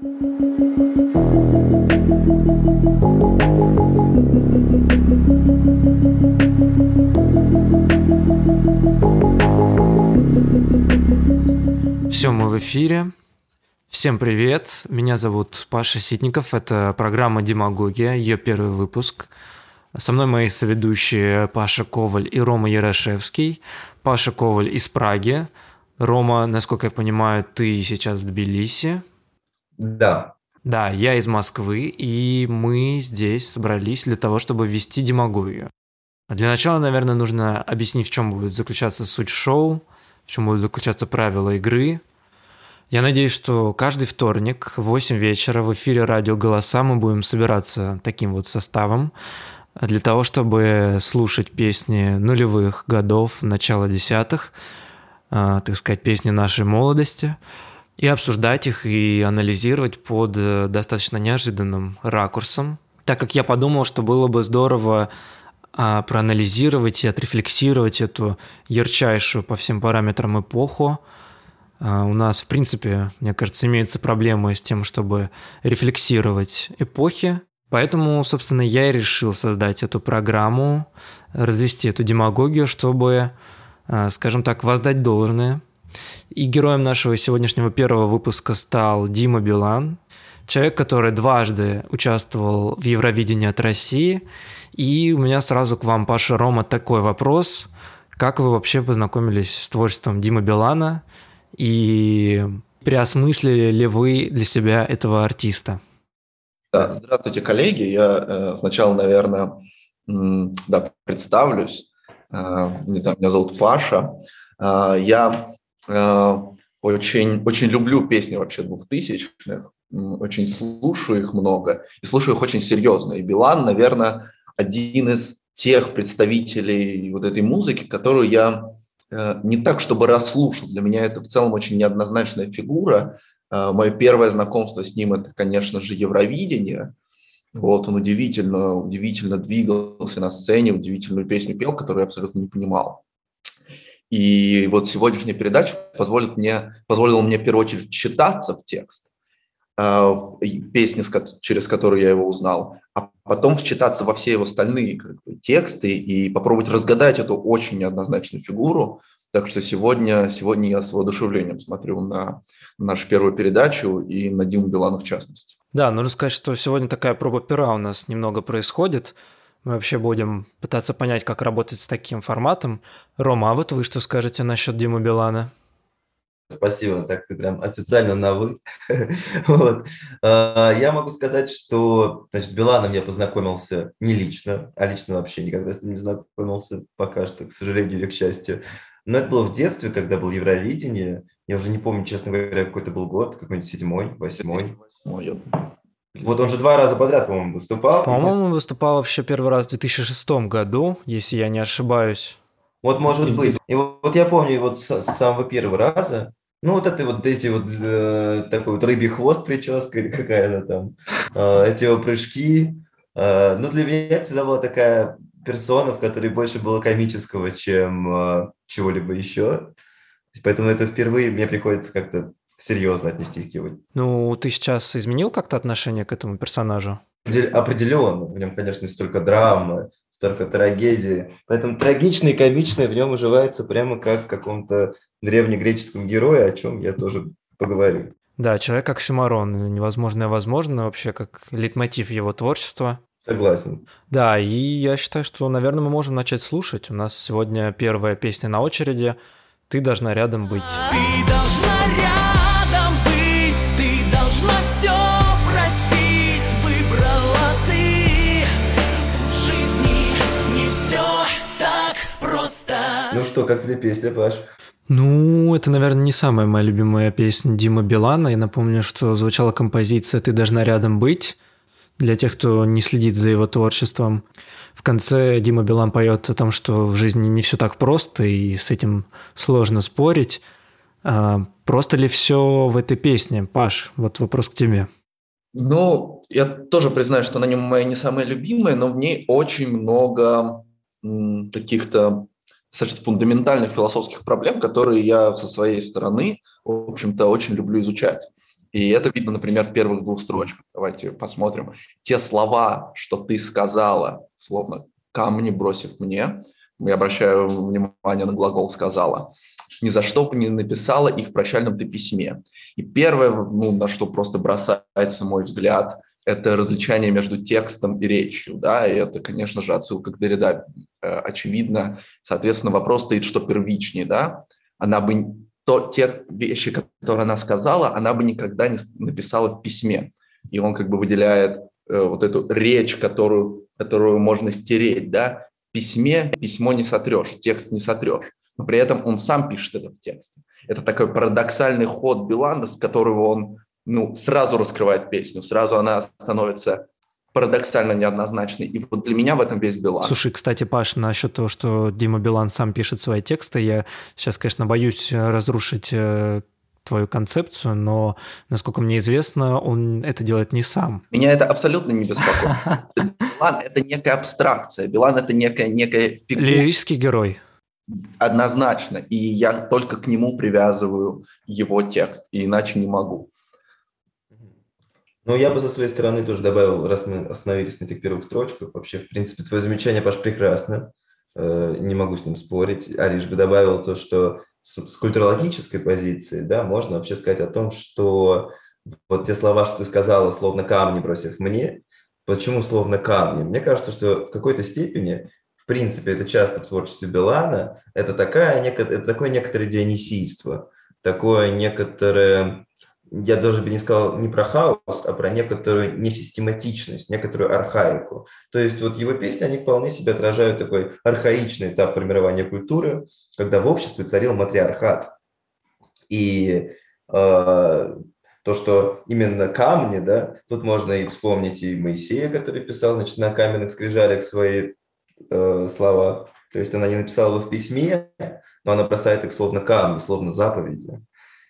Все, мы в эфире. Всем привет, меня зовут Паша Ситников, это программа «Демагогия», ее первый выпуск. Со мной мои соведущие Паша Коваль и Рома Ярошевский. Паша Коваль из Праги. Рома, насколько я понимаю, ты сейчас в Тбилиси. Да. Да, я из Москвы, и мы здесь собрались для того, чтобы вести демагогию. Для начала, наверное, нужно объяснить, в чем будет заключаться суть шоу, в чем будут заключаться правила игры, я надеюсь, что каждый вторник в 8 вечера в эфире радио «Голоса» мы будем собираться таким вот составом для того, чтобы слушать песни нулевых годов, начала десятых, а, так сказать, песни нашей молодости, и обсуждать их и анализировать под э, достаточно неожиданным ракурсом, так как я подумал, что было бы здорово а, проанализировать и отрефлексировать эту ярчайшую по всем параметрам эпоху, а, у нас, в принципе, мне кажется, имеются проблемы с тем, чтобы рефлексировать эпохи. Поэтому, собственно, я и решил создать эту программу, развести эту демагогию, чтобы, а, скажем так, воздать должное. И героем нашего сегодняшнего первого выпуска стал Дима Билан, человек, который дважды участвовал в Евровидении от России. И у меня сразу к вам, Паша Рома, такой вопрос. Как вы вообще познакомились с творчеством Димы Билана? и переосмыслили ли вы для себя этого артиста? Да, здравствуйте, коллеги. Я э, сначала, наверное, да, представлюсь. Э, меня зовут Паша. Э, я очень, очень люблю песни вообще двухтысячных, очень слушаю их много и слушаю их очень серьезно. И Билан, наверное, один из тех представителей вот этой музыки, которую я Э, не так, чтобы расслушал. Для меня это в целом очень неоднозначная фигура. Э, Мое первое знакомство с ним – это, конечно же, Евровидение. Вот он удивительно, удивительно двигался на сцене, удивительную песню пел, которую я абсолютно не понимал. И вот сегодняшняя передача позволит мне, позволила мне в первую очередь читаться в текст, э, песни, через которую я его узнал, а потом вчитаться во все его остальные как бы, тексты и попробовать разгадать эту очень неоднозначную фигуру. Так что сегодня, сегодня я с воодушевлением смотрю на нашу первую передачу и на Диму Билана в частности. Да, нужно сказать, что сегодня такая проба пера у нас немного происходит. Мы вообще будем пытаться понять, как работать с таким форматом. Рома, а вот вы что скажете насчет Димы Билана? Спасибо, так ты прям официально на «вы». вот. А, я могу сказать, что значит, с Биланом я познакомился не лично, а лично вообще никогда с ним не знакомился пока что, к сожалению или к счастью. Но это было в детстве, когда был Евровидение. Я уже не помню, честно говоря, какой это был год, какой-нибудь седьмой, восьмой. Вот он же два раза подряд, по-моему, выступал. По-моему, он выступал вообще первый раз в 2006 году, если я не ошибаюсь. Вот может быть. И вот, вот я помню вот с, с самого первого раза, ну, вот это вот эти вот э, такой вот рыбий хвост прическа или какая-то там, э, эти вот прыжки. Э, ну, для меня это всегда была такая персона, в которой больше было комического, чем э, чего-либо еще. Поэтому это впервые мне приходится как-то серьезно отнестись к его. Ну, ты сейчас изменил как-то отношение к этому персонажу? Определенно. В нем, конечно, столько драмы, столько трагедии. Поэтому трагичное и комичное в нем уживается прямо как в каком-то древнегреческом герое, о чем я тоже поговорю. Да, человек как Оксюмарон, невозможное возможно, вообще как лейтмотив его творчества. Согласен. Да, и я считаю, что, наверное, мы можем начать слушать. У нас сегодня первая песня на очереди «Ты должна рядом быть». Ты должна рядом Ну что, как тебе песня, Паш? Ну, это, наверное, не самая моя любимая песня Дима Билана. Я напомню, что звучала композиция «Ты должна рядом быть». Для тех, кто не следит за его творчеством. В конце Дима Билан поет о том, что в жизни не все так просто, и с этим сложно спорить. А просто ли все в этой песне? Паш, вот вопрос к тебе. Ну, я тоже признаю, что она не моя не самая любимая, но в ней очень много каких-то достаточно фундаментальных философских проблем, которые я со своей стороны, в общем-то, очень люблю изучать. И это видно, например, в первых двух строчках. Давайте посмотрим. Те слова, что ты сказала, словно камни бросив мне, я обращаю внимание на глагол «сказала», ни за что бы не написала их в прощальном ты письме. И первое, ну, на что просто бросается мой взгляд, это различание между текстом и речью, да, и это, конечно же, отсылка к Дорида э, очевидно. Соответственно, вопрос стоит, что первичнее, да, она бы, то, те вещи, которые она сказала, она бы никогда не написала в письме. И он как бы выделяет э, вот эту речь, которую, которую можно стереть, да, в письме письмо не сотрешь, текст не сотрешь но при этом он сам пишет это в тексте. Это такой парадоксальный ход Билана, с которого он ну, сразу раскрывает песню, сразу она становится парадоксально неоднозначной. И вот для меня в этом весь Билан. Слушай, кстати, Паш, насчет того, что Дима Билан сам пишет свои тексты, я сейчас, конечно, боюсь разрушить э, твою концепцию, но, насколько мне известно, он это делает не сам. Меня это абсолютно не беспокоит. Билан – это некая абстракция, Билан – это некая... некая Лирический герой. Однозначно. И я только к нему привязываю его текст, и иначе не могу. Ну, я бы со своей стороны тоже добавил, раз мы остановились на этих первых строчках, вообще, в принципе, твое замечание, Паш, прекрасно, э, не могу с ним спорить, а лишь бы добавил то, что с, культурологической позиции, да, можно вообще сказать о том, что вот те слова, что ты сказала, словно камни бросив мне, почему словно камни? Мне кажется, что в какой-то степени принципе, это часто в творчестве Билана, это, такая, это такое некоторое дионисийство, такое некоторое, я даже бы не сказал не про хаос, а про некоторую несистематичность, некоторую архаику. То есть вот его песни, они вполне себе отражают такой архаичный этап формирования культуры, когда в обществе царил матриархат. И э, то, что именно камни, да, тут можно и вспомнить и Моисея, который писал значит, на каменных скрижалях свои э, слова. То есть она не написала его в письме, но она бросает их словно камни, словно заповеди.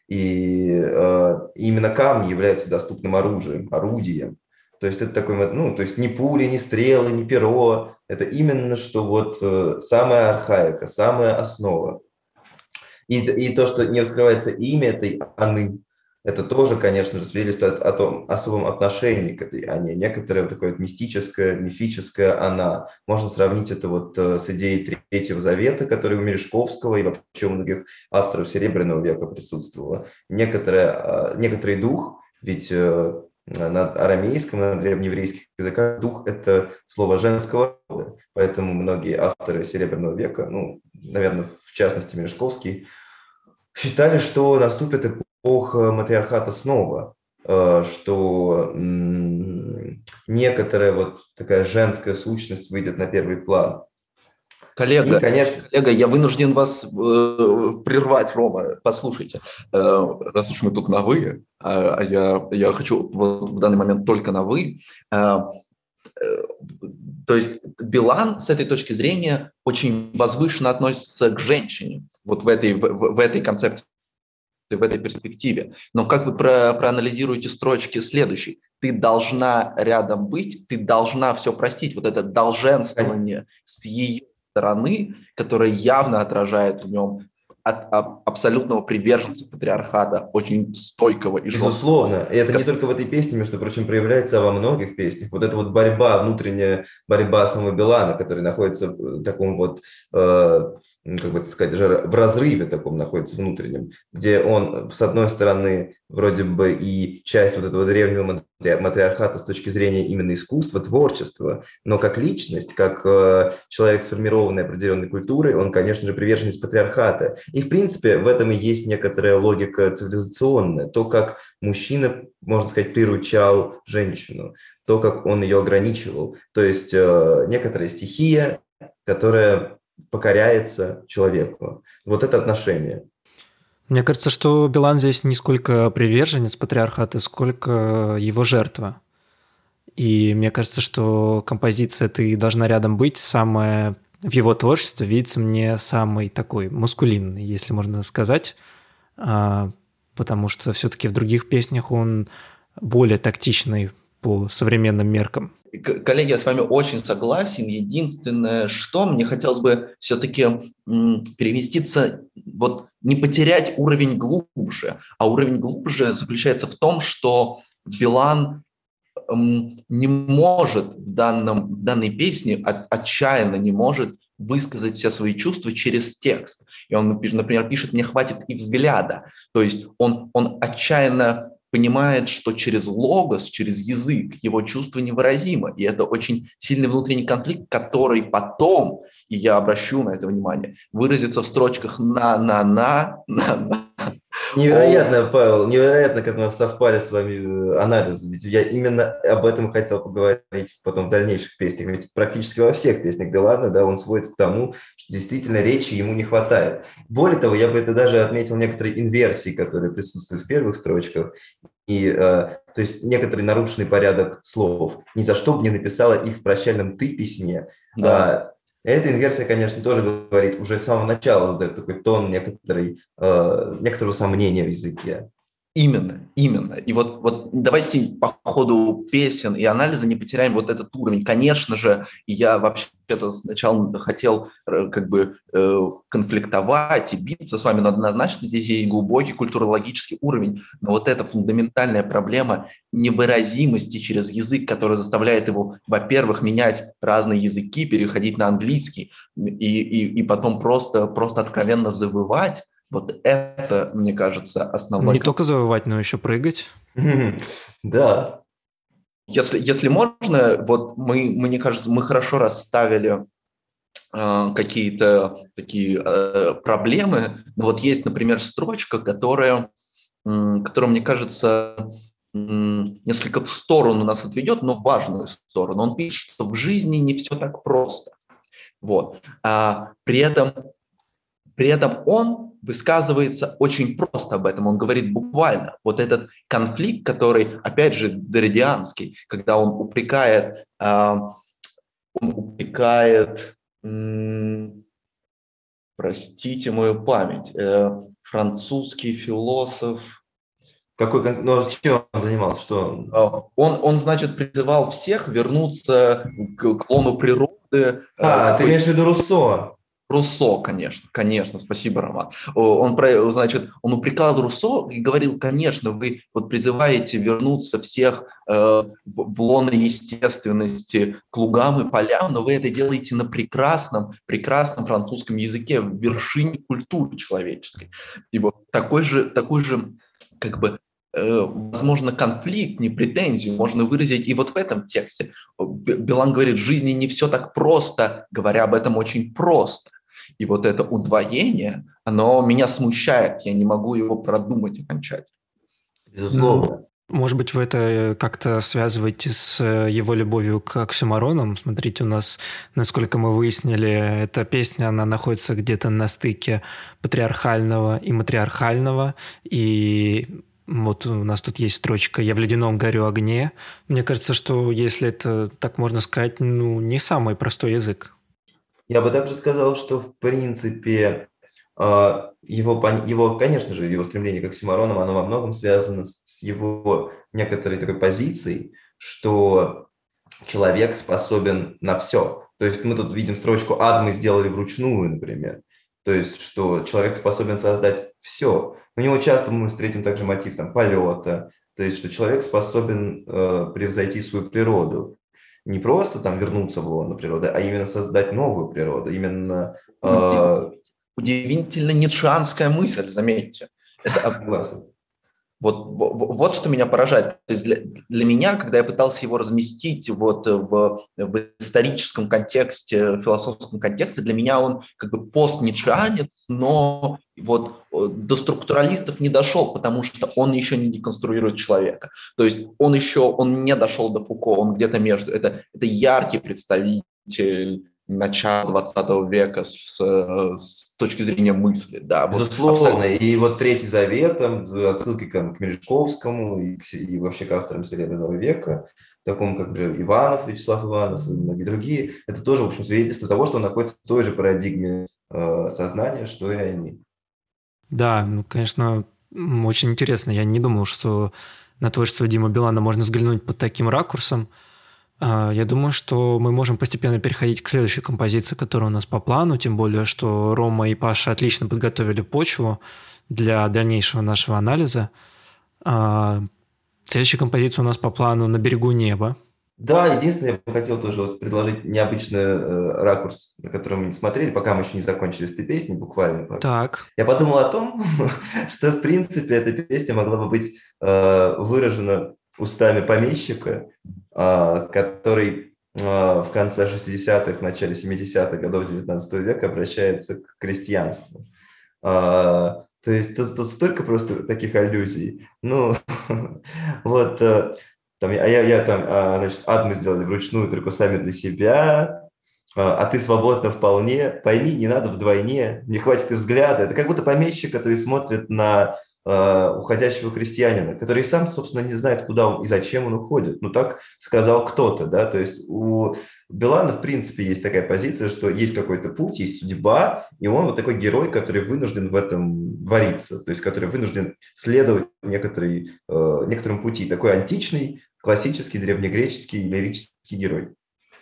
И э, именно камни являются доступным оружием, орудием. То есть это такой, ну, то есть ни пули, ни стрелы, ни перо. Это именно что вот э, самая архаика, самая основа. И, и то, что не раскрывается имя этой Аны, это тоже, конечно же, свидетельствует о том особом отношении к этой Ане. Некоторое вот такое вот мистическое, мифическое она. Можно сравнить это вот э, с идеей Третьего Завета, которая у Мережковского и вообще у многих авторов Серебряного века присутствовала. Некоторое, а, некоторый дух, ведь э, на арамейском, на древнееврейских языках дух – это слово женского рода. Поэтому многие авторы Серебряного века, ну, наверное, в частности, Мережковский, считали, что наступит эпоха матриархата снова, э, что некоторая вот такая женская сущность выйдет на первый план. Коллега, и, конечно, коллега, я вынужден вас э, прервать, Рома. Послушайте, э, раз уж мы тут на вы, а, а я, я хочу вот в данный момент только на вы. Э, э, то есть Билан с этой точки зрения очень возвышенно относится к женщине, вот в этой, в, в этой концепции в этой перспективе. Но как вы про, проанализируете строчки следующей? Ты должна рядом быть, ты должна все простить. Вот это долженствование с ее стороны, которое явно отражает в нем от, абсолютного приверженца патриархата, очень стойкого и жесткого. Безусловно. И это как... не только в этой песне, между прочим, проявляется во многих песнях. Вот эта вот борьба, внутренняя борьба самого Билана, который находится в таком вот э, как бы сказать, даже в разрыве таком находится внутреннем, где он, с одной стороны, вроде бы и часть вот этого древнего матриархата с точки зрения именно искусства, творчества, но как личность, как э, человек, сформированный определенной культурой, он, конечно же, приверженец патриархата. И, в принципе, в этом и есть некоторая логика цивилизационная, то, как мужчина, можно сказать, приручал женщину, то, как он ее ограничивал. То есть э, некоторая стихия, которая покоряется человеку. Вот это отношение. Мне кажется, что Билан здесь не сколько приверженец патриархата, сколько его жертва. И мне кажется, что композиция «Ты должна рядом быть» самая в его творчестве видится мне самый такой маскулинный, если можно сказать, а, потому что все-таки в других песнях он более тактичный по современным меркам. Коллеги, я с вами очень согласен. Единственное, что мне хотелось бы все-таки переместиться, вот не потерять уровень глубже. А уровень глубже заключается в том, что Билан не может в, данном, в данной песне, отчаянно не может высказать все свои чувства через текст. И он, например, пишет «мне хватит и взгляда». То есть он, он отчаянно понимает, что через логос, через язык его чувство невыразимо. И это очень сильный внутренний конфликт, который потом, и я обращу на это внимание, выразится в строчках «на-на-на», «на-на». Невероятно, Павел, невероятно, как у нас совпали с вами э, анализы. Ведь я именно об этом хотел поговорить потом в дальнейших песнях. Ведь практически во всех песнях Белана, да, он сводится к тому, что действительно речи ему не хватает. Более того, я бы это даже отметил некоторые инверсии, которые присутствуют в первых строчках, и, э, то есть некоторый нарушенный порядок слов. Ни за что бы не написала их в прощальном «ты» письме. Да. А, эта инверсия, конечно, тоже говорит, уже с самого начала задает такой тон некоторой, э, некоторого сомнения в языке. Именно, именно. И вот, вот давайте по ходу песен и анализа не потеряем вот этот уровень. Конечно же, я вообще-то сначала хотел э, как бы э, конфликтовать и биться с вами, но однозначно здесь есть глубокий культурологический уровень. Но вот эта фундаментальная проблема невыразимости через язык, которая заставляет его, во-первых, менять разные языки, переходить на английский и, и, и потом просто, просто откровенно завывать, вот это, мне кажется, основной... Не только завывать, но еще прыгать. Да. Если, если можно, вот мы, мне кажется, мы хорошо расставили э, какие-то такие э, проблемы. Вот есть, например, строчка, которая, э, которая мне кажется, э, несколько в сторону нас отведет, но в важную сторону. Он пишет, что в жизни не все так просто. Вот. А при этом, при этом он высказывается очень просто об этом, он говорит буквально. Вот этот конфликт, который, опять же, деридианский, когда он упрекает, э, он упрекает, м- простите мою память, э, французский философ, какой, ну, чем он занимался? Что? А, он, он, значит, призывал всех вернуться к, к лону природы. А, э, ты имеешь в виду Руссо? Руссо, конечно, конечно, спасибо, Роман. Он, значит, он упрекал Руссо и говорил, конечно, вы вот призываете вернуться всех э, в, в лоно естественности к лугам и полям, но вы это делаете на прекрасном, прекрасном французском языке, в вершине культуры человеческой. И вот такой же, такой же как бы э, возможно, конфликт, не претензию можно выразить и вот в этом тексте. Билан говорит, в жизни не все так просто, говоря об этом очень просто. И вот это удвоение, оно меня смущает, я не могу его продумать окончательно. Безусловно. Может быть, вы это как-то связываете с э, его любовью к оксюмаронам? Смотрите, у нас, насколько мы выяснили, эта песня, она находится где-то на стыке патриархального и матриархального, и вот у нас тут есть строчка «Я в ледяном горю огне». Мне кажется, что если это так можно сказать, ну, не самый простой язык. Я бы также сказал, что в принципе а, его, его, конечно же, его стремление к оксюмаронам, оно во многом связано с его некоторой такой позицией, что человек способен на все. То есть мы тут видим строчку «ад мы сделали вручную», например. То есть, что человек способен создать все. У него часто мы встретим также мотив там, полета, то есть, что человек способен э, превзойти свою природу не просто там вернуться в лоно природы, а именно создать новую природу, именно... Э... Удивительно ницшанская мысль, заметьте. Это. Вот, вот, вот что меня поражает. То есть для, для меня, когда я пытался его разместить вот в, в историческом контексте, философском контексте, для меня он как бы постничанец, но вот э, до структуралистов не дошел, потому что он еще не деконструирует человека. То есть он еще, он не дошел до Фуко, он где-то между. Это, это яркий представитель начала 20 века с, с точки зрения мысли. Да, Безусловно. Вот, и вот Третий Завет, там, отсылки к, к Мережковскому и, к, и вообще к авторам Серебряного века, такому как, например, Иванов, Вячеслав Иванов и многие другие, это тоже, в общем, свидетельство того, что он находится в той же парадигме э, сознания, что и они. Да, ну, конечно, очень интересно. Я не думал, что на творчество Дима Билана можно взглянуть под таким ракурсом. А, я думаю, что мы можем постепенно переходить к следующей композиции, которая у нас по плану, тем более, что Рома и Паша отлично подготовили почву для дальнейшего нашего анализа. А, следующая композиция у нас по плану «На берегу неба». Да, единственное, я бы хотел тоже вот предложить необычный э, ракурс, на который мы не смотрели, пока мы еще не закончили с этой песней, буквально. Так. Я подумал о том, что, в принципе, эта песня могла бы быть э, выражена устами помещика, э, который э, в конце 60-х, начале 70-х годов 19 века обращается к крестьянству. Э, то есть тут, тут столько просто таких аллюзий. Ну, вот э, там, а я, я там, а, значит, ад мы сделали вручную только сами для себя, а, а ты свободна вполне, пойми, не надо вдвойне, не хватит и взгляда. Это как будто помещик, который смотрит на э, уходящего крестьянина, который сам, собственно, не знает, куда он и зачем он уходит. Ну, так сказал кто-то, да, то есть у Билана, в принципе, есть такая позиция, что есть какой-то путь, есть судьба, и он вот такой герой, который вынужден в этом вариться, то есть который вынужден следовать некоторой, э, некоторому пути, такой античный, классический древнегреческий лирический герой?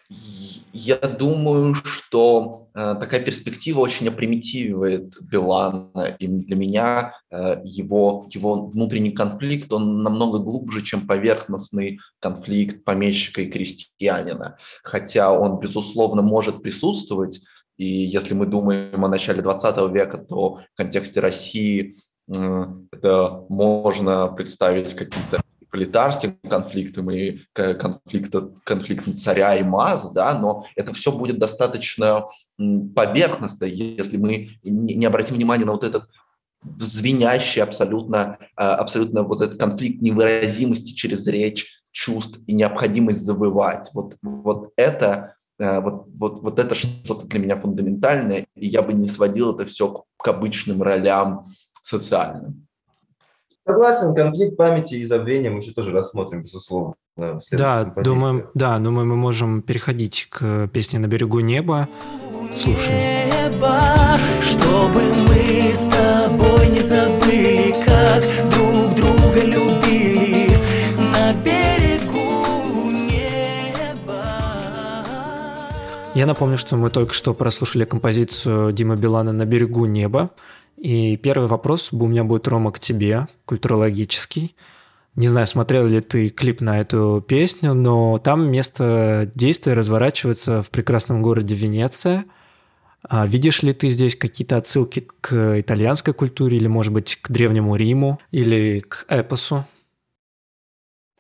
Я думаю, что э, такая перспектива очень опримитививает Билана. И для меня э, его, его внутренний конфликт, он намного глубже, чем поверхностный конфликт помещика и крестьянина. Хотя он, безусловно, может присутствовать. И если мы думаем о начале 20 века, то в контексте России это можно представить какие-то пролетарским конфликтом и конфликтом, конфликтом царя и маз, да, но это все будет достаточно поверхностно, если мы не обратим внимание на вот этот звенящий абсолютно, а, абсолютно вот этот конфликт невыразимости через речь, чувств и необходимость завывать. Вот, вот это э, вот, вот, вот это что-то для меня фундаментальное, и я бы не сводил это все к обычным ролям социальным. Согласен, конфликт памяти и забвения мы еще тоже рассмотрим, безусловно. Да, думаем, да, думаю, мы можем переходить к песне «На берегу неба». Слушаем. Небо, чтобы мы с тобой не забыли, как друг друга любили на берегу неба. Я напомню, что мы только что прослушали композицию Дима Билана «На берегу неба». И первый вопрос у меня будет, Рома, к тебе, культурологический. Не знаю, смотрел ли ты клип на эту песню, но там место действия разворачивается в прекрасном городе Венеция. А видишь ли ты здесь какие-то отсылки к итальянской культуре или, может быть, к Древнему Риму или к эпосу?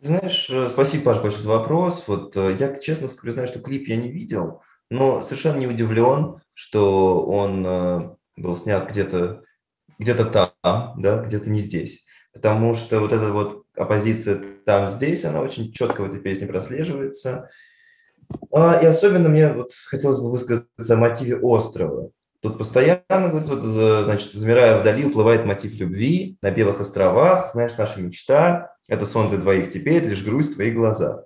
знаешь, э, спасибо, Паш, большое за вопрос. Вот э, я, честно скажу, знаю, что клип я не видел, но совершенно не удивлен, что он э, был снят где-то где-то там, да, где-то не здесь. Потому что вот эта вот оппозиция там-здесь, она очень четко в этой песне прослеживается. А, и особенно мне вот хотелось бы высказаться о мотиве острова. Тут постоянно, говорится, вот, значит, замирая вдали, уплывает мотив любви на белых островах, знаешь, наша мечта, это сон для двоих теперь, лишь грусть в твоих глазах.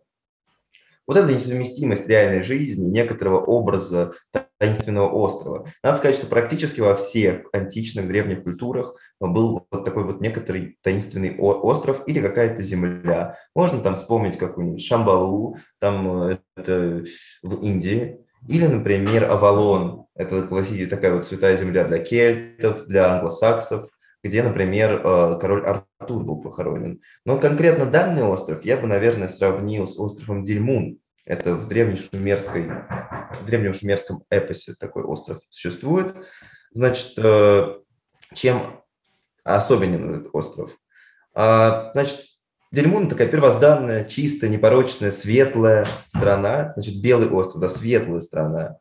Вот эта несовместимость реальной жизни, некоторого образа таинственного острова. Надо сказать, что практически во всех античных древних культурах был вот такой вот некоторый таинственный остров или какая-то земля. Можно там вспомнить какую-нибудь Шамбалу, там э, это в Индии, или, например, Авалон. Это классическая такая вот святая земля для кельтов, для англосаксов, где, например, э, король Артур был похоронен. Но конкретно данный остров я бы, наверное, сравнил с островом Дельмун. Это в древнешумерской, в древнем шумерском эпосе такой остров существует. Значит, э, чем особенен этот остров? А, значит, Дельмун такая первозданная, чистая, непорочная, светлая страна, значит, белый остров, да, светлая страна,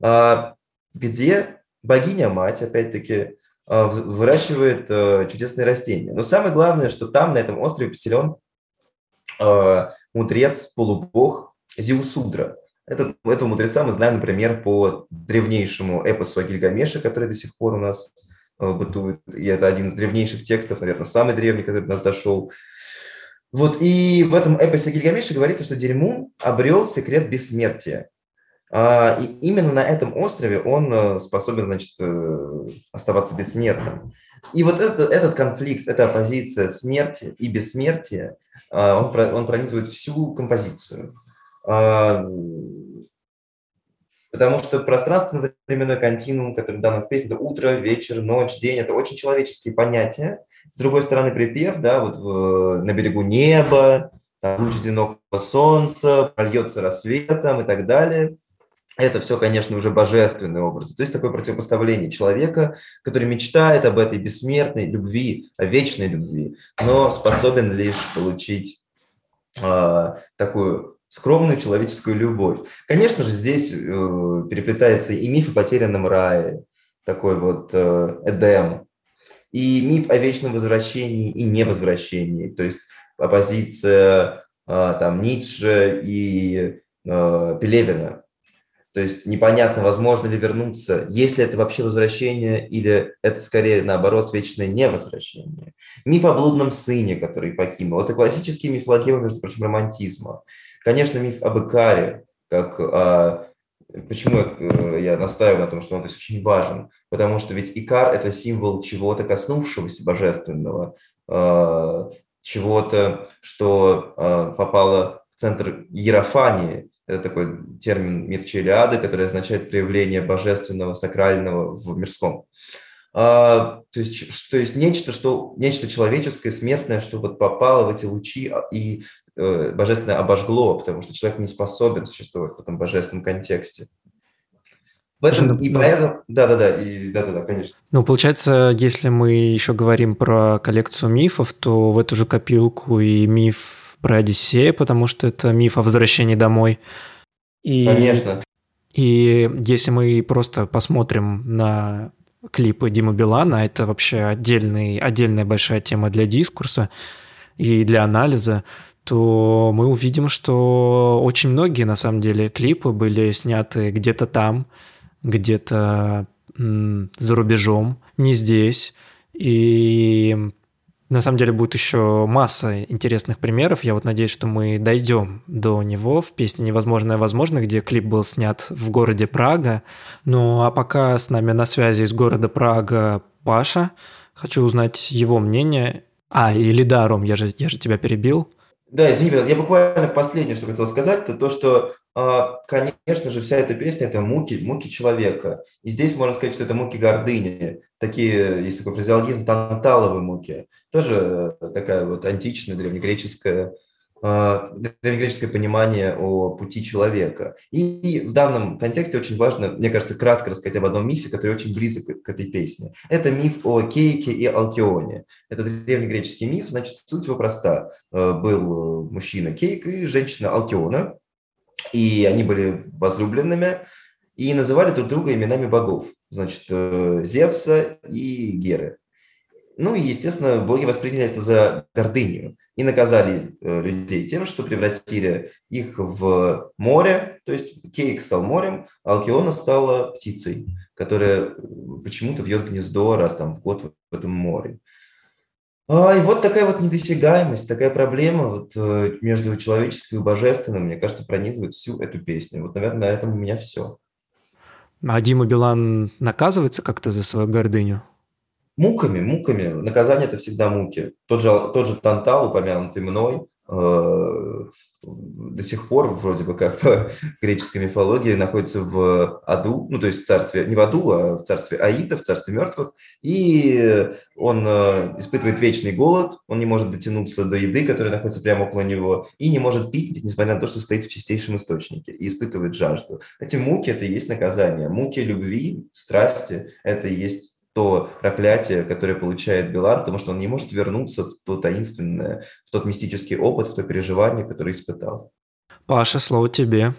а, где богиня-мать, опять-таки, выращивает э, чудесные растения. Но самое главное, что там, на этом острове, поселен а, мудрец, полубог Зиусудра. Этот, этого мудреца мы знаем, например, по древнейшему эпосу о Гильгамеше, который до сих пор у нас э, бытует. И это один из древнейших текстов, наверное, самый древний, который до нас дошел. Вот, и в этом эпосе Гильгамеша говорится, что Дельмун обрел секрет бессмертия. А, и именно на этом острове он э, способен, значит, э, оставаться бессмертным. И вот это, этот конфликт, эта оппозиция смерти и бессмертия, а, он, он пронизывает всю композицию. А, потому что пространственно-временной континуум, который дан в песне, это утро, вечер, ночь, день, это очень человеческие понятия. С другой стороны, припев, да, вот в, на берегу неба, там луч одинокого солнца, прольется рассветом и так далее. Это все, конечно, уже божественный образ. То есть такое противопоставление человека, который мечтает об этой бессмертной любви, о вечной любви, но способен лишь получить э, такую скромную человеческую любовь. Конечно же, здесь э, переплетается и миф о потерянном рае, такой вот э, Эдем, и миф о вечном возвращении и невозвращении, то есть оппозиция э, там Ницше и э, Пелевина. То есть непонятно, возможно ли вернуться, если это вообще возвращение, или это скорее, наоборот, вечное невозвращение. Миф о блудном сыне, который покинул. Это классический мифологема, между прочим, романтизма. Конечно, миф об Икаре, как а, Почему э, я настаиваю на том, что он здесь очень важен? Потому что ведь Икар – это символ чего-то коснувшегося божественного, а, чего-то, что а, попало в центр Иерофании. Это такой термин Мирчелиады, который означает проявление божественного, сакрального в мирском. А, то, есть, то есть нечто, что, нечто человеческое, смертное, что вот попало в эти лучи и э, божественное обожгло, потому что человек не способен существовать в этом божественном контексте. В этом, и ну, поэтому, да-да-да, да-да-да, конечно. Ну, получается, если мы еще говорим про коллекцию мифов, то в эту же копилку и миф про Одиссея, потому что это миф о возвращении домой. И, конечно. И если мы просто посмотрим на клипы Димы Билана, это вообще отдельный, отдельная большая тема для дискурса и для анализа, то мы увидим, что очень многие, на самом деле, клипы были сняты где-то там, где-то за рубежом, не здесь. И на самом деле будет еще масса интересных примеров. Я вот надеюсь, что мы дойдем до него в песне «Невозможное возможно», где клип был снят в городе Прага. Ну а пока с нами на связи из города Прага Паша. Хочу узнать его мнение. А, или да, Ром, я же, я же тебя перебил. Да, извини, я буквально последнее, что хотел сказать, это то, что, конечно же, вся эта песня – это муки, муки человека. И здесь можно сказать, что это муки гордыни. Такие, есть такой фразеологизм, танталовые муки. Тоже такая вот античная, древнегреческая а, древнегреческое понимание о пути человека. И в данном контексте очень важно, мне кажется, кратко рассказать об одном мифе, который очень близок к этой песне. Это миф о Кейке и Алкионе. Это древнегреческий миф, значит, суть его проста. Э, был мужчина Кейк и женщина Алкиона, и они были возлюбленными, и называли друг друга именами богов. Значит, э, Зевса и Геры. Ну и, естественно, боги восприняли это за гордыню и наказали э, людей тем, что превратили их в море, то есть Кейк стал морем, а Алкиона стала птицей, которая почему-то вьет гнездо раз там в год в этом море. А, и вот такая вот недосягаемость, такая проблема вот э, между человеческим и божественным, мне кажется, пронизывает всю эту песню. Вот, наверное, на этом у меня все. А Дима Билан наказывается как-то за свою гордыню? Муками, муками. Наказание – это всегда муки. Тот же, тот же Тантал, упомянутый мной, до сих пор вроде бы как в греческой мифологии находится в аду, ну то есть в царстве, не в аду, а в царстве Аида, в царстве мертвых, и он э, испытывает вечный голод, он не может дотянуться до еды, которая находится прямо около него, и не может пить, несмотря на то, что стоит в чистейшем источнике, и испытывает жажду. Эти муки – это и есть наказание. Муки любви, страсти – это и есть то проклятие, которое получает Билан, потому что он не может вернуться в то таинственное, в тот мистический опыт, в то переживание, которое испытал. Паша, слово тебе.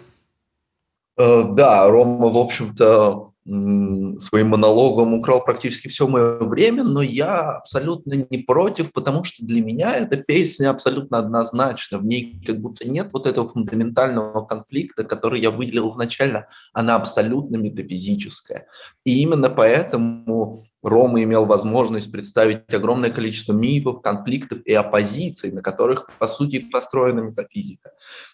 Э, да, Рома, в общем-то, своим монологом украл практически все мое время, но я абсолютно не против, потому что для меня эта песня абсолютно однозначна. В ней как будто нет вот этого фундаментального конфликта, который я выделил изначально. Она абсолютно метафизическая. И именно поэтому Рома имел возможность представить огромное количество мифов, конфликтов и оппозиций, на которых, по сути, построена метафизика.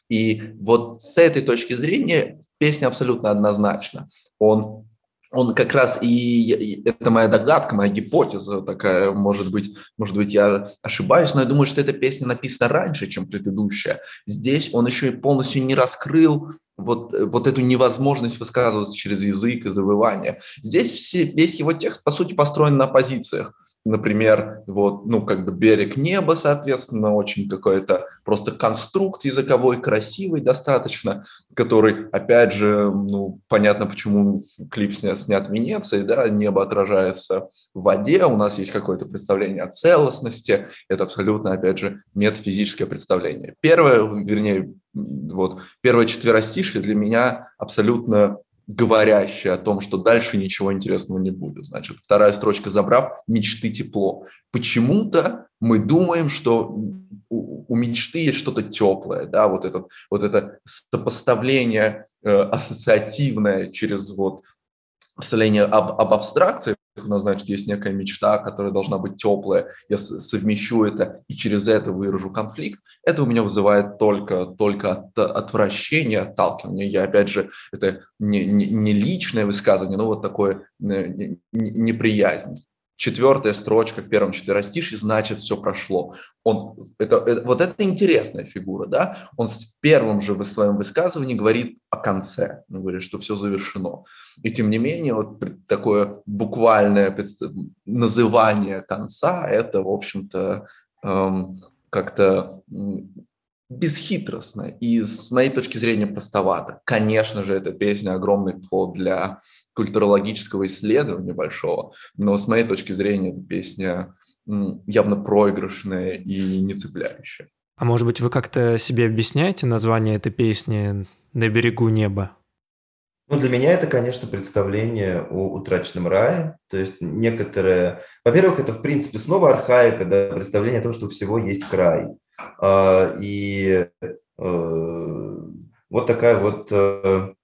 И вот с этой точки зрения песня абсолютно однозначна. Он он как раз и это моя догадка, моя гипотеза такая, может быть, может быть, я ошибаюсь, но я думаю, что эта песня написана раньше, чем предыдущая. Здесь он еще и полностью не раскрыл вот, вот эту невозможность высказываться через язык и завывание. Здесь все, весь его текст, по сути, построен на позициях например, вот, ну, как бы берег неба, соответственно, очень какой-то просто конструкт языковой, красивый достаточно, который, опять же, ну, понятно, почему клип снят, снят в Венеции, да, небо отражается в воде, у нас есть какое-то представление о целостности, это абсолютно, опять же, метафизическое представление. Первое, вернее, вот, первое четверостишее для меня абсолютно говорящая о том, что дальше ничего интересного не будет. Значит, вторая строчка забрав «мечты тепло». Почему-то мы думаем, что у, у мечты есть что-то теплое, да, вот, этот, вот это сопоставление э, ассоциативное через вот представление об, об абстракции, у нас, значит, есть некая мечта, которая должна быть теплая, я совмещу это и через это выражу конфликт, это у меня вызывает только, только от, отвращение, отталкивание. Я, опять же, это не, не, не личное высказывание, но вот такое э, неприязнь четвертая строчка в первом четверостишье, значит, все прошло. Он, это, это, вот это интересная фигура, да? Он в первом же в своем высказывании говорит о конце, он говорит, что все завершено. И тем не менее, вот такое буквальное называние конца, это, в общем-то, эм, как-то бесхитростно и, с моей точки зрения, простовато. Конечно же, эта песня огромный плод для культурологического исследования большого, но с моей точки зрения, эта песня явно проигрышная и не цепляющая. А может быть, вы как-то себе объясняете название этой песни «На берегу неба»? Ну, для меня это, конечно, представление о утраченном рае. То есть некоторое... Во-первых, это, в принципе, снова архаика, да, представление о том, что у всего есть край. А, и э, вот такая вот...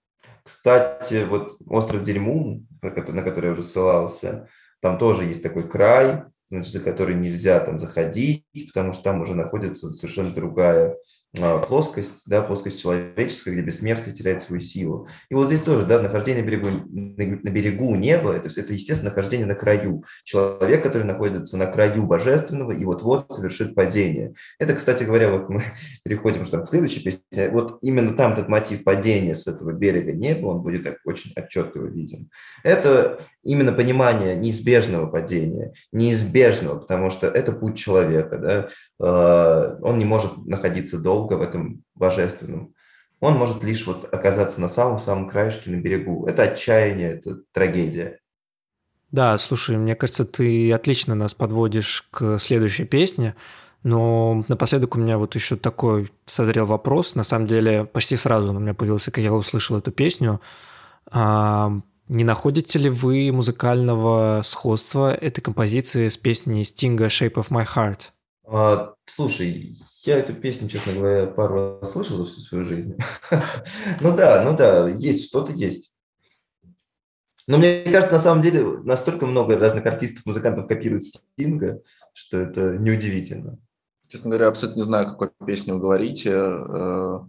Кстати, вот остров Дерьмун, на который я уже ссылался, там тоже есть такой край, значит, за который нельзя там заходить, потому что там уже находится совершенно другая плоскость, да, плоскость человеческая, где бессмертие теряет свою силу. И вот здесь тоже, да, нахождение на берегу, на, берегу неба, это, это, естественно, нахождение на краю. Человек, который находится на краю божественного и вот-вот совершит падение. Это, кстати говоря, вот мы переходим что к следующей песне. Вот именно там этот мотив падения с этого берега неба, он будет так очень отчетливо виден. Это именно понимание неизбежного падения, неизбежного, потому что это путь человека, да, а, он не может находиться долго в этом божественном. Он может лишь вот оказаться на самом-самом краешке, на берегу. Это отчаяние, это трагедия. Да, слушай, мне кажется, ты отлично нас подводишь к следующей песне, но напоследок у меня вот еще такой созрел вопрос. На самом деле, почти сразу у меня появился, когда я услышал эту песню. А, не находите ли вы музыкального сходства этой композиции с песней Стинга «Shape of my heart»? А, слушай, я эту песню, честно говоря, пару раз слышал за всю свою жизнь. ну да, ну да, есть что-то есть. Но мне кажется, на самом деле, настолько много разных артистов, музыкантов копируют Стинга, что это неудивительно. Честно говоря, абсолютно не знаю, какой песню вы говорите, э,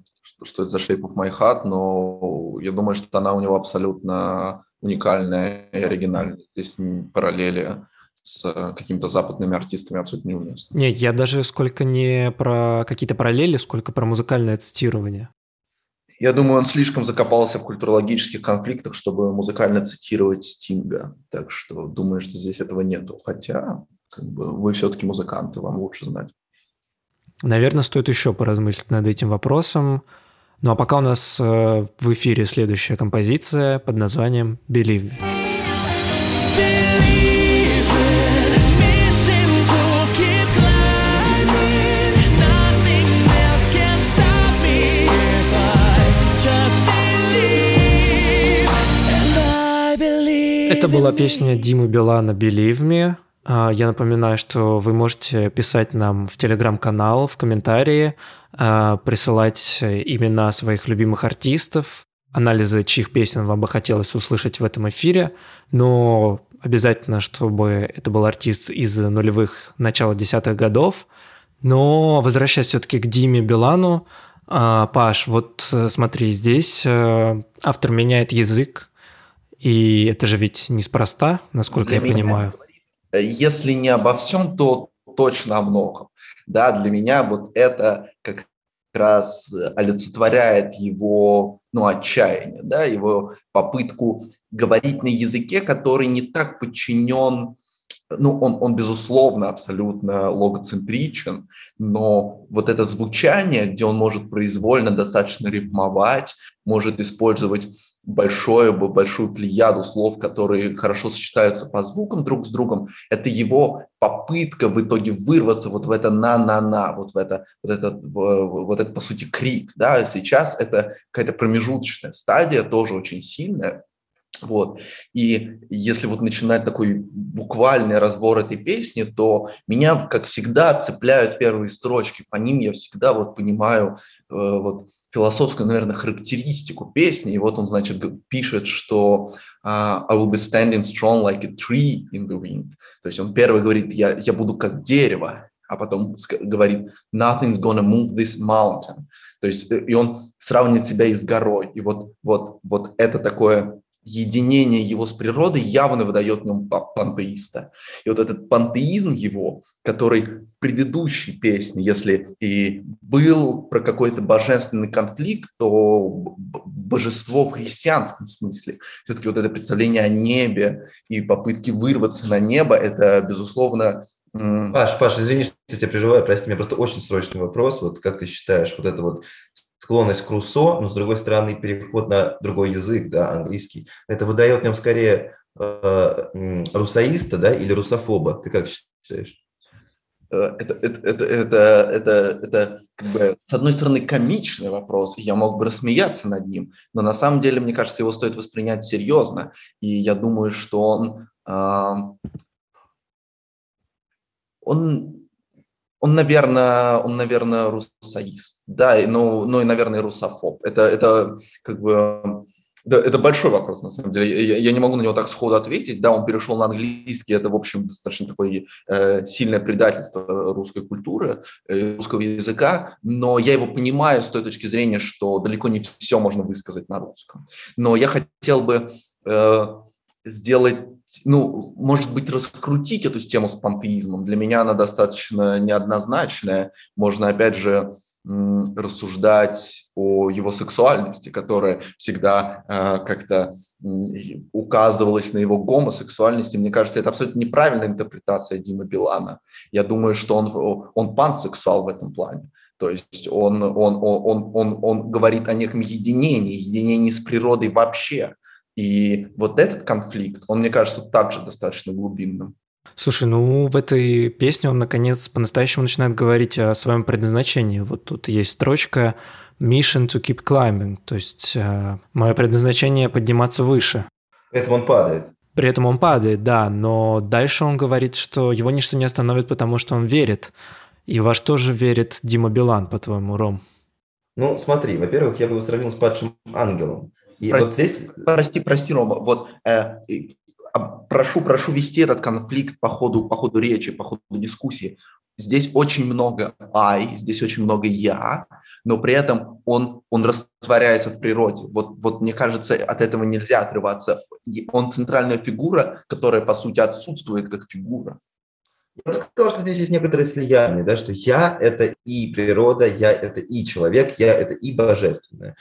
что это за Shape of My Heart, но я думаю, что она у него абсолютно уникальная и оригинальная. Здесь параллели с какими-то западными артистами абсолютно неуместно. Нет, я даже сколько не про какие-то параллели, сколько про музыкальное цитирование. Я думаю, он слишком закопался в культурологических конфликтах, чтобы музыкально цитировать Стинга. Так что думаю, что здесь этого нету. Хотя как бы, вы все-таки музыканты, вам лучше знать. Наверное, стоит еще поразмыслить над этим вопросом. Ну а пока у нас э, в эфире следующая композиция под названием «Believe Me». Это была песня Димы Билана «Believe Me». А, я напоминаю, что вы можете писать нам в телеграм-канал, в комментарии, а, присылать имена своих любимых артистов, анализы, чьих песен вам бы хотелось услышать в этом эфире, но обязательно, чтобы это был артист из нулевых, начала десятых годов. Но возвращаясь все-таки к Диме Билану, а, Паш, вот э, смотри, здесь э, автор меняет язык, И это же ведь неспроста, насколько для я меня, понимаю. Если не обо всем, то точно о многом. Да, для меня вот это как раз олицетворяет его ну, отчаяние, да, его попытку говорить на языке, который не так подчинен ну, он, он, безусловно, абсолютно логоцентричен, но вот это звучание, где он может произвольно достаточно рифмовать, может использовать большое, большую плеяду слов, которые хорошо сочетаются по звукам друг с другом, это его попытка в итоге вырваться вот в это на-на-на, вот в это, вот это, вот это, по сути, крик, да, сейчас это какая-то промежуточная стадия, тоже очень сильная, вот. И если вот начинать такой буквальный разбор этой песни, то меня, как всегда, цепляют первые строчки. По ним я всегда вот понимаю э, вот философскую, наверное, характеристику песни. И вот он, значит, пишет, что uh, I will be standing strong like a tree in the wind. То есть он первый говорит, я, я буду как дерево, а потом говорит, nothing's gonna move this mountain. То есть э, и он сравнивает себя и с горой. И вот, вот, вот это такое единение его с природой явно выдает в нем пантеиста. И вот этот пантеизм его, который в предыдущей песне, если и был про какой-то божественный конфликт, то божество в христианском смысле. Все-таки вот это представление о небе и попытки вырваться на небо, это, безусловно, Паш, Паш, извини, что я тебя прерываю, прости, меня просто очень срочный вопрос. Вот как ты считаешь, вот это вот склонность к Руссо, но с другой стороны переход на другой язык, да, английский, это выдает в скорее э, русаиста, да, или русофоба. Ты как считаешь? Э, это, это, это, это, это, это как бы, с одной стороны, комичный вопрос, я мог бы рассмеяться над ним, но на самом деле, мне кажется, его стоит воспринять серьезно, и я думаю, что он, э, он он, наверное, он, наверное, русоист, да, ну, ну и, наверное, русофоб. Это, это как бы да, это большой вопрос, на самом деле. Я, я не могу на него так сходу ответить. Да, он перешел на английский, это, в общем, достаточно такое э, сильное предательство русской культуры, э, русского языка, но я его понимаю с той точки зрения, что далеко не все можно высказать на русском. Но я хотел бы э, сделать ну, может быть, раскрутить эту тему с пантеизмом. Для меня она достаточно неоднозначная. Можно, опять же, рассуждать о его сексуальности, которая всегда э, как-то э, указывалась на его гомосексуальности. Мне кажется, это абсолютно неправильная интерпретация Димы Билана. Я думаю, что он, он пансексуал в этом плане. То есть он, он, он, он, он, он говорит о неком единении, единении с природой вообще. И вот этот конфликт, он, мне кажется, также достаточно глубинным. Слушай, ну в этой песне он, наконец, по-настоящему начинает говорить о своем предназначении. Вот тут есть строчка «Mission to keep climbing», то есть э, мое предназначение подниматься выше. При этом он падает. При этом он падает, да, но дальше он говорит, что его ничто не остановит, потому что он верит. И во что же верит Дима Билан, по-твоему, Ром? Ну, смотри, во-первых, я бы его сравнил с падшим ангелом. И прости, вот здесь... Прости, прости, Рома, вот э, а, прошу, прошу вести этот конфликт по ходу, по ходу речи, по ходу дискуссии. Здесь очень много «I», здесь очень много «я», но при этом он, он растворяется в природе. Вот, вот мне кажется, от этого нельзя отрываться. Он центральная фигура, которая, по сути, отсутствует как фигура. Я бы сказал, что здесь есть некоторое слияние, да, что я – это и природа, я – это и человек, я – это и божественное.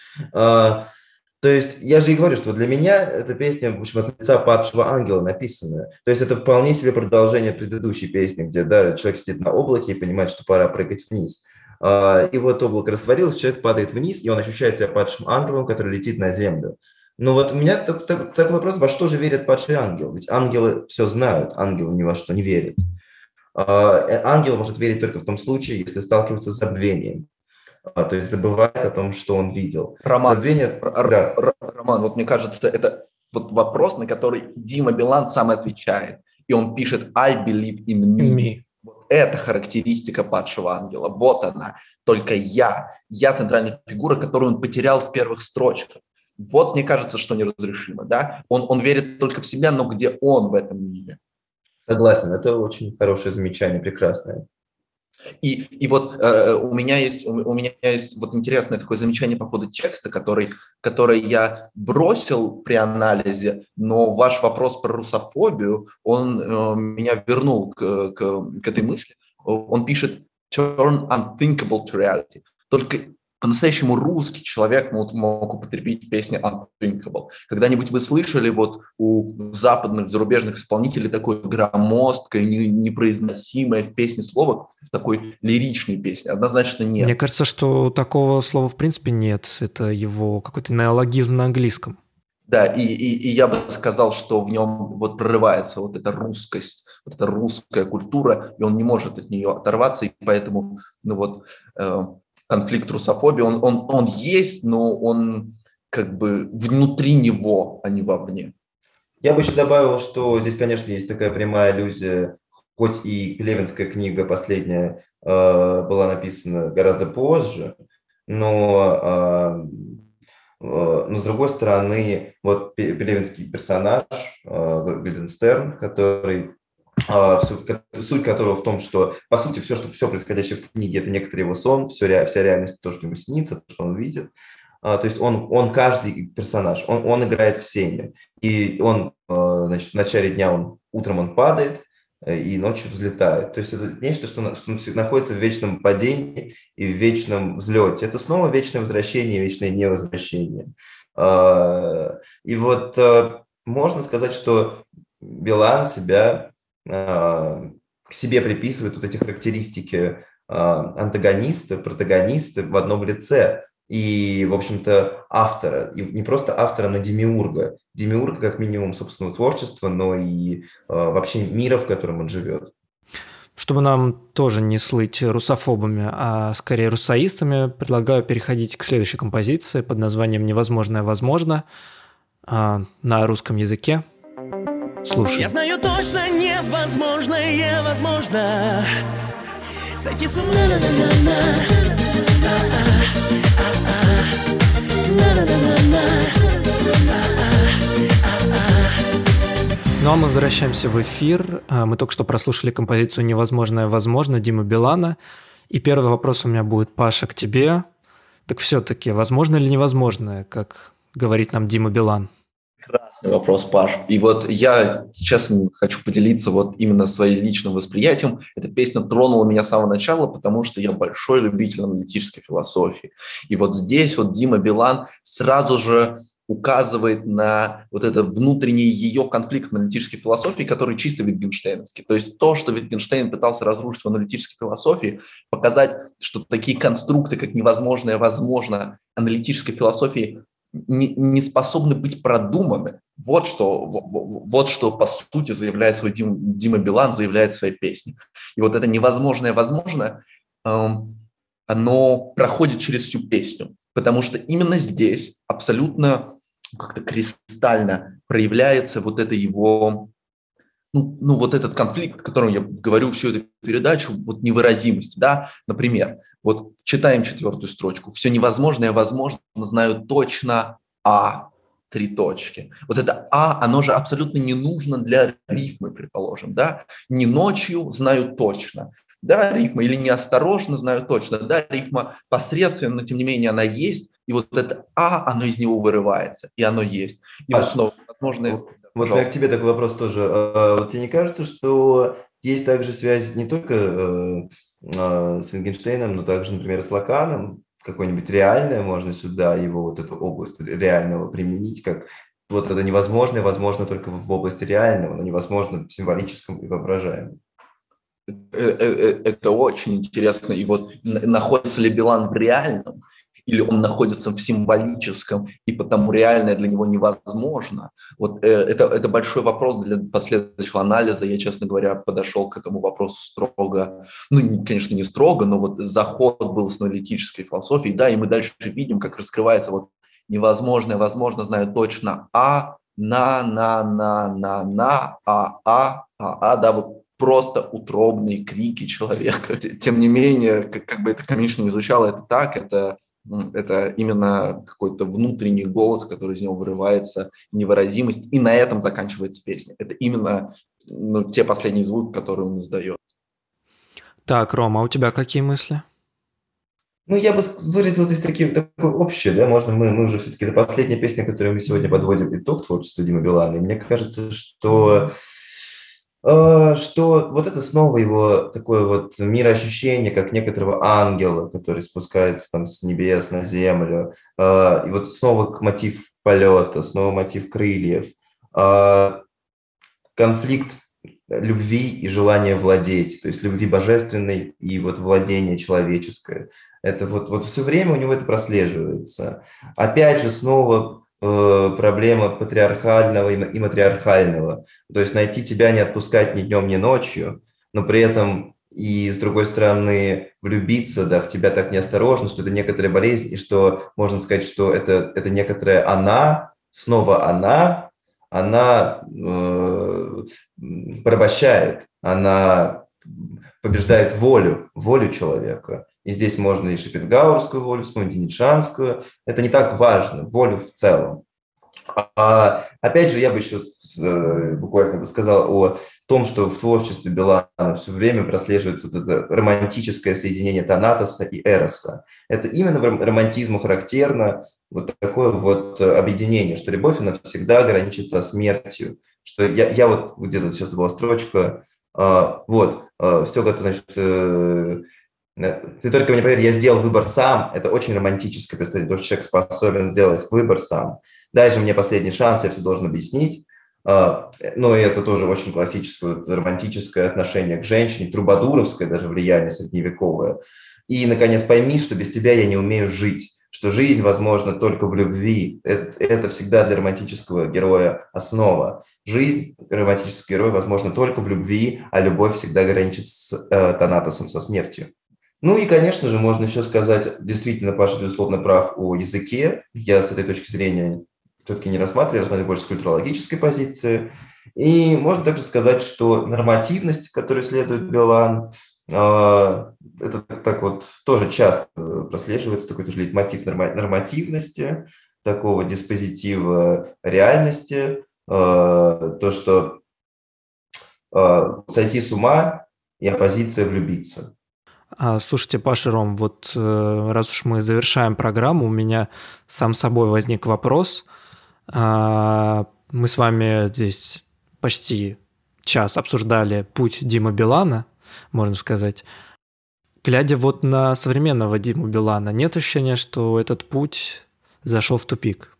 То есть я же и говорю, что для меня эта песня, в общем, от лица падшего ангела написанная. То есть это вполне себе продолжение предыдущей песни, где да, человек сидит на облаке и понимает, что пора прыгать вниз. А, и вот облако растворилось, человек падает вниз, и он ощущает себя падшим ангелом, который летит на землю. Но вот у меня такой вопрос, во что же верит падший ангел? Ведь ангелы все знают, ангелы ни во что не верят. А, э, ангел может верить только в том случае, если сталкивается с забвением а, то есть забывает о том, что он видел. Роман, Забвение, да. Роман, вот мне кажется, это вот вопрос, на который Дима Билан сам отвечает. И он пишет «I believe in me». me. Это характеристика падшего ангела. Вот она. Только я. Я центральная фигура, которую он потерял в первых строчках. Вот мне кажется, что неразрешимо. Да? Он, он верит только в себя, но где он в этом мире? Согласен, это очень хорошее замечание, прекрасное. И, и вот э, у меня есть у, у меня есть вот интересное такое замечание по поводу текста, который, который я бросил при анализе, но ваш вопрос про русофобию, он э, меня вернул к, к, к этой мысли. Он пишет turn unthinkable to reality. Только по-настоящему русский человек мог, мог употребить песню Unthinkable. Когда-нибудь вы слышали вот у западных, зарубежных исполнителей такое громоздкое, непроизносимое в песне слово в такой лиричной песне? Однозначно нет. Мне кажется, что такого слова в принципе нет. Это его какой-то неологизм на английском. Да, и, и, и я бы сказал, что в нем вот прорывается вот эта русскость, вот эта русская культура, и он не может от нее оторваться, и поэтому, ну вот, э, конфликт русофобии, он, он, он есть, но он как бы внутри него, а не вовне. Я бы еще добавил, что здесь, конечно, есть такая прямая аллюзия, хоть и Пелевинская книга последняя э, была написана гораздо позже, но, э, э, но с другой стороны, вот Пелевинский персонаж э, Гильденстерн, который суть которого в том, что, по сути, все, что, все происходящее в книге, это некоторый его сон, все, вся реальность, то, что ему снится, то, что он видит. А, то есть он, он каждый персонаж, он, он играет в сене. И он, а, значит, в начале дня он, утром он падает, э, и ночью взлетает. То есть это нечто, что, что находится в вечном падении и в вечном взлете. Это снова вечное возвращение, вечное невозвращение. И вот можно сказать, что Билан себя а, к себе приписывает вот эти характеристики а, антагониста, протагониста в одном лице. И, в общем-то, автора, и не просто автора, но демиурга. Демиурга как минимум собственного творчества, но и а, вообще мира, в котором он живет. Чтобы нам тоже не слыть русофобами, а скорее русоистами, предлагаю переходить к следующей композиции под названием «Невозможное возможно» на русском языке. Слушай. Я знаю точно невозможное возможно. Сойти с ума на на на на Ну а мы возвращаемся в эфир. А, мы только что прослушали композицию «Невозможное возможно» Дима Билана. И первый вопрос у меня будет, Паша, к тебе. Так все-таки, возможно или невозможно, как говорит нам Дима Билан? Вопрос, Паш. И вот я сейчас хочу поделиться вот именно своим личным восприятием. Эта песня тронула меня с самого начала, потому что я большой любитель аналитической философии. И вот здесь вот Дима Билан сразу же указывает на вот это внутренний ее конфликт аналитической философии, который чисто витгенштейновский. То есть то, что Витгенштейн пытался разрушить в аналитической философии, показать, что такие конструкты, как невозможное возможно, аналитической философии не, не способны быть продуманы. Вот что, вот что по сути заявляет свой Дим, Дима Билан, заявляет в своей песне. И вот это невозможное возможно, эм, оно проходит через всю песню, потому что именно здесь абсолютно как-то кристально проявляется вот это его ну, ну, вот этот конфликт, о котором я говорю всю эту передачу, вот невыразимость, да, например, вот читаем четвертую строчку, все невозможное возможно, знаю точно А, три точки. Вот это А, оно же абсолютно не нужно для рифмы, предположим, да, не ночью знаю точно, да, рифма, или неосторожно знаю точно, да, рифма посредственно, но тем не менее она есть, и вот это А, оно из него вырывается, и оно есть. И вот снова, возможно, вот меня к тебе такой вопрос тоже. А, вот тебе не кажется, что есть также связь не только э, а, с Wittgensteinом, но также, например, с Лаканом, какое-нибудь реальное можно сюда его вот эту область реального применить, как вот это невозможное, возможно только в области реального, но невозможно в символическом и воображаемом. Э, э, это очень интересно. И вот находится ли Билан в реальном, или он находится в символическом, и потому реальное для него невозможно. Вот э, это, это большой вопрос для последующего анализа. Я, честно говоря, подошел к этому вопросу строго, ну, конечно, не строго, но вот заход был с аналитической философией, да, и мы дальше видим, как раскрывается вот невозможное, возможно, знаю точно, а, на, на, на, на, на, а, а, а, а, да, вот просто утробные крики человека. Тем не менее, как, как бы это комично не звучало, это так, это это именно какой-то внутренний голос, который из него вырывается, невыразимость, и на этом заканчивается песня. Это именно ну, те последние звуки, которые он издает. Так, Рома, а у тебя какие мысли? Ну, я бы выразил здесь такие, такое общее, да, можно мы, мы уже все-таки, это последняя песня, которую мы сегодня подводим итог творчества Димы Билана, и мне кажется, что что вот это снова его такое вот мироощущение, как некоторого ангела, который спускается там с небес на землю, э, и вот снова мотив полета, снова мотив крыльев, э, конфликт любви и желания владеть, то есть любви божественной и вот владение человеческое. Это вот, вот все время у него это прослеживается. Опять же, снова э, проблема патриархального и, и матриархального. То есть найти тебя не отпускать ни днем, ни ночью, но при этом и с другой стороны влюбиться, да, в тебя так неосторожно, что это некоторая болезнь, и что можно сказать, что это, это некоторая она, снова она, она э, порабощает, она побеждает волю, волю человека. И здесь можно и Шопенгауэрскую волю вспомнить, и Ницшанскую. Это не так важно, волю в целом. А, опять же, я бы еще э, буквально бы сказал о том, что в творчестве Билана все время прослеживается вот это романтическое соединение Танатоса и Эроса. Это именно романтизму характерно вот такое вот объединение, что любовь, она всегда ограничится смертью. Что я, я вот где-то сейчас была строчка, а, вот, а, все готово, значит, э, ты только мне поверь, я сделал выбор сам. Это очень романтическое представление, то, что человек способен сделать выбор сам. Дай же мне последний шанс, я все должен объяснить. А, ну, и это тоже очень классическое романтическое отношение к женщине, трубадуровское даже влияние средневековое. И, наконец, пойми, что без тебя я не умею жить, что жизнь возможна только в любви. Это, это всегда для романтического героя основа. Жизнь романтического героя возможна только в любви, а любовь всегда граничит с э, Танатосом, со смертью. Ну и, конечно же, можно еще сказать, действительно, Паша, безусловно, прав о языке. Я с этой точки зрения все-таки не рассматриваю, рассматриваю больше с культурологической позиции. И можно также сказать, что нормативность, которую следует Билан, а, это так вот тоже часто прослеживается, такой тоже мотив нормативности, такого диспозитива реальности, а, то, что а, сойти с ума и оппозиция влюбиться. А, слушайте, Паша Ром, вот э, раз уж мы завершаем программу, у меня сам собой возник вопрос. А, мы с вами здесь почти час обсуждали путь Дима Билана, можно сказать. Глядя вот на современного Диму Билана, нет ощущения, что этот путь зашел в тупик?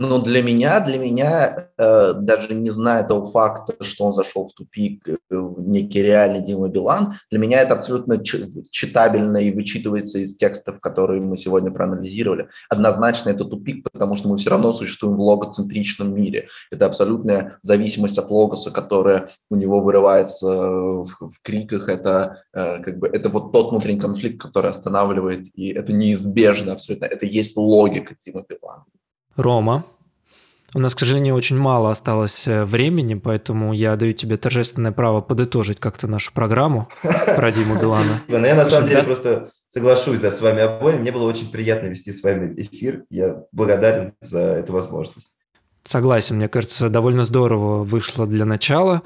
Но для меня, для меня, э, даже не зная того факта, что он зашел в тупик, э, некий реальный Дима Билан, для меня это абсолютно читабельно и вычитывается из текстов, которые мы сегодня проанализировали. Однозначно это тупик, потому что мы все равно существуем в логоцентричном мире. Это абсолютная зависимость от логоса, которая у него вырывается в, в криках. Это э, как бы это вот тот внутренний конфликт, который останавливает, и это неизбежно абсолютно. Это есть логика Дима Билана. Рома, у нас, к сожалению, очень мало осталось э, времени, поэтому я даю тебе торжественное право подытожить как-то нашу программу про Диму Билана. Ну, я на самом деле просто соглашусь да, с вами обоими. Мне было очень приятно вести с вами эфир. Я благодарен за эту возможность. Согласен, мне кажется, довольно здорово вышло для начала.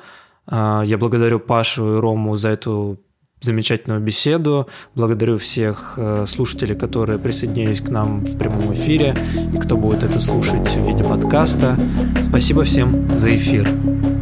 А, я благодарю Пашу и Рому за эту замечательную беседу. Благодарю всех э, слушателей, которые присоединились к нам в прямом эфире и кто будет это слушать в виде подкаста. Спасибо всем за эфир.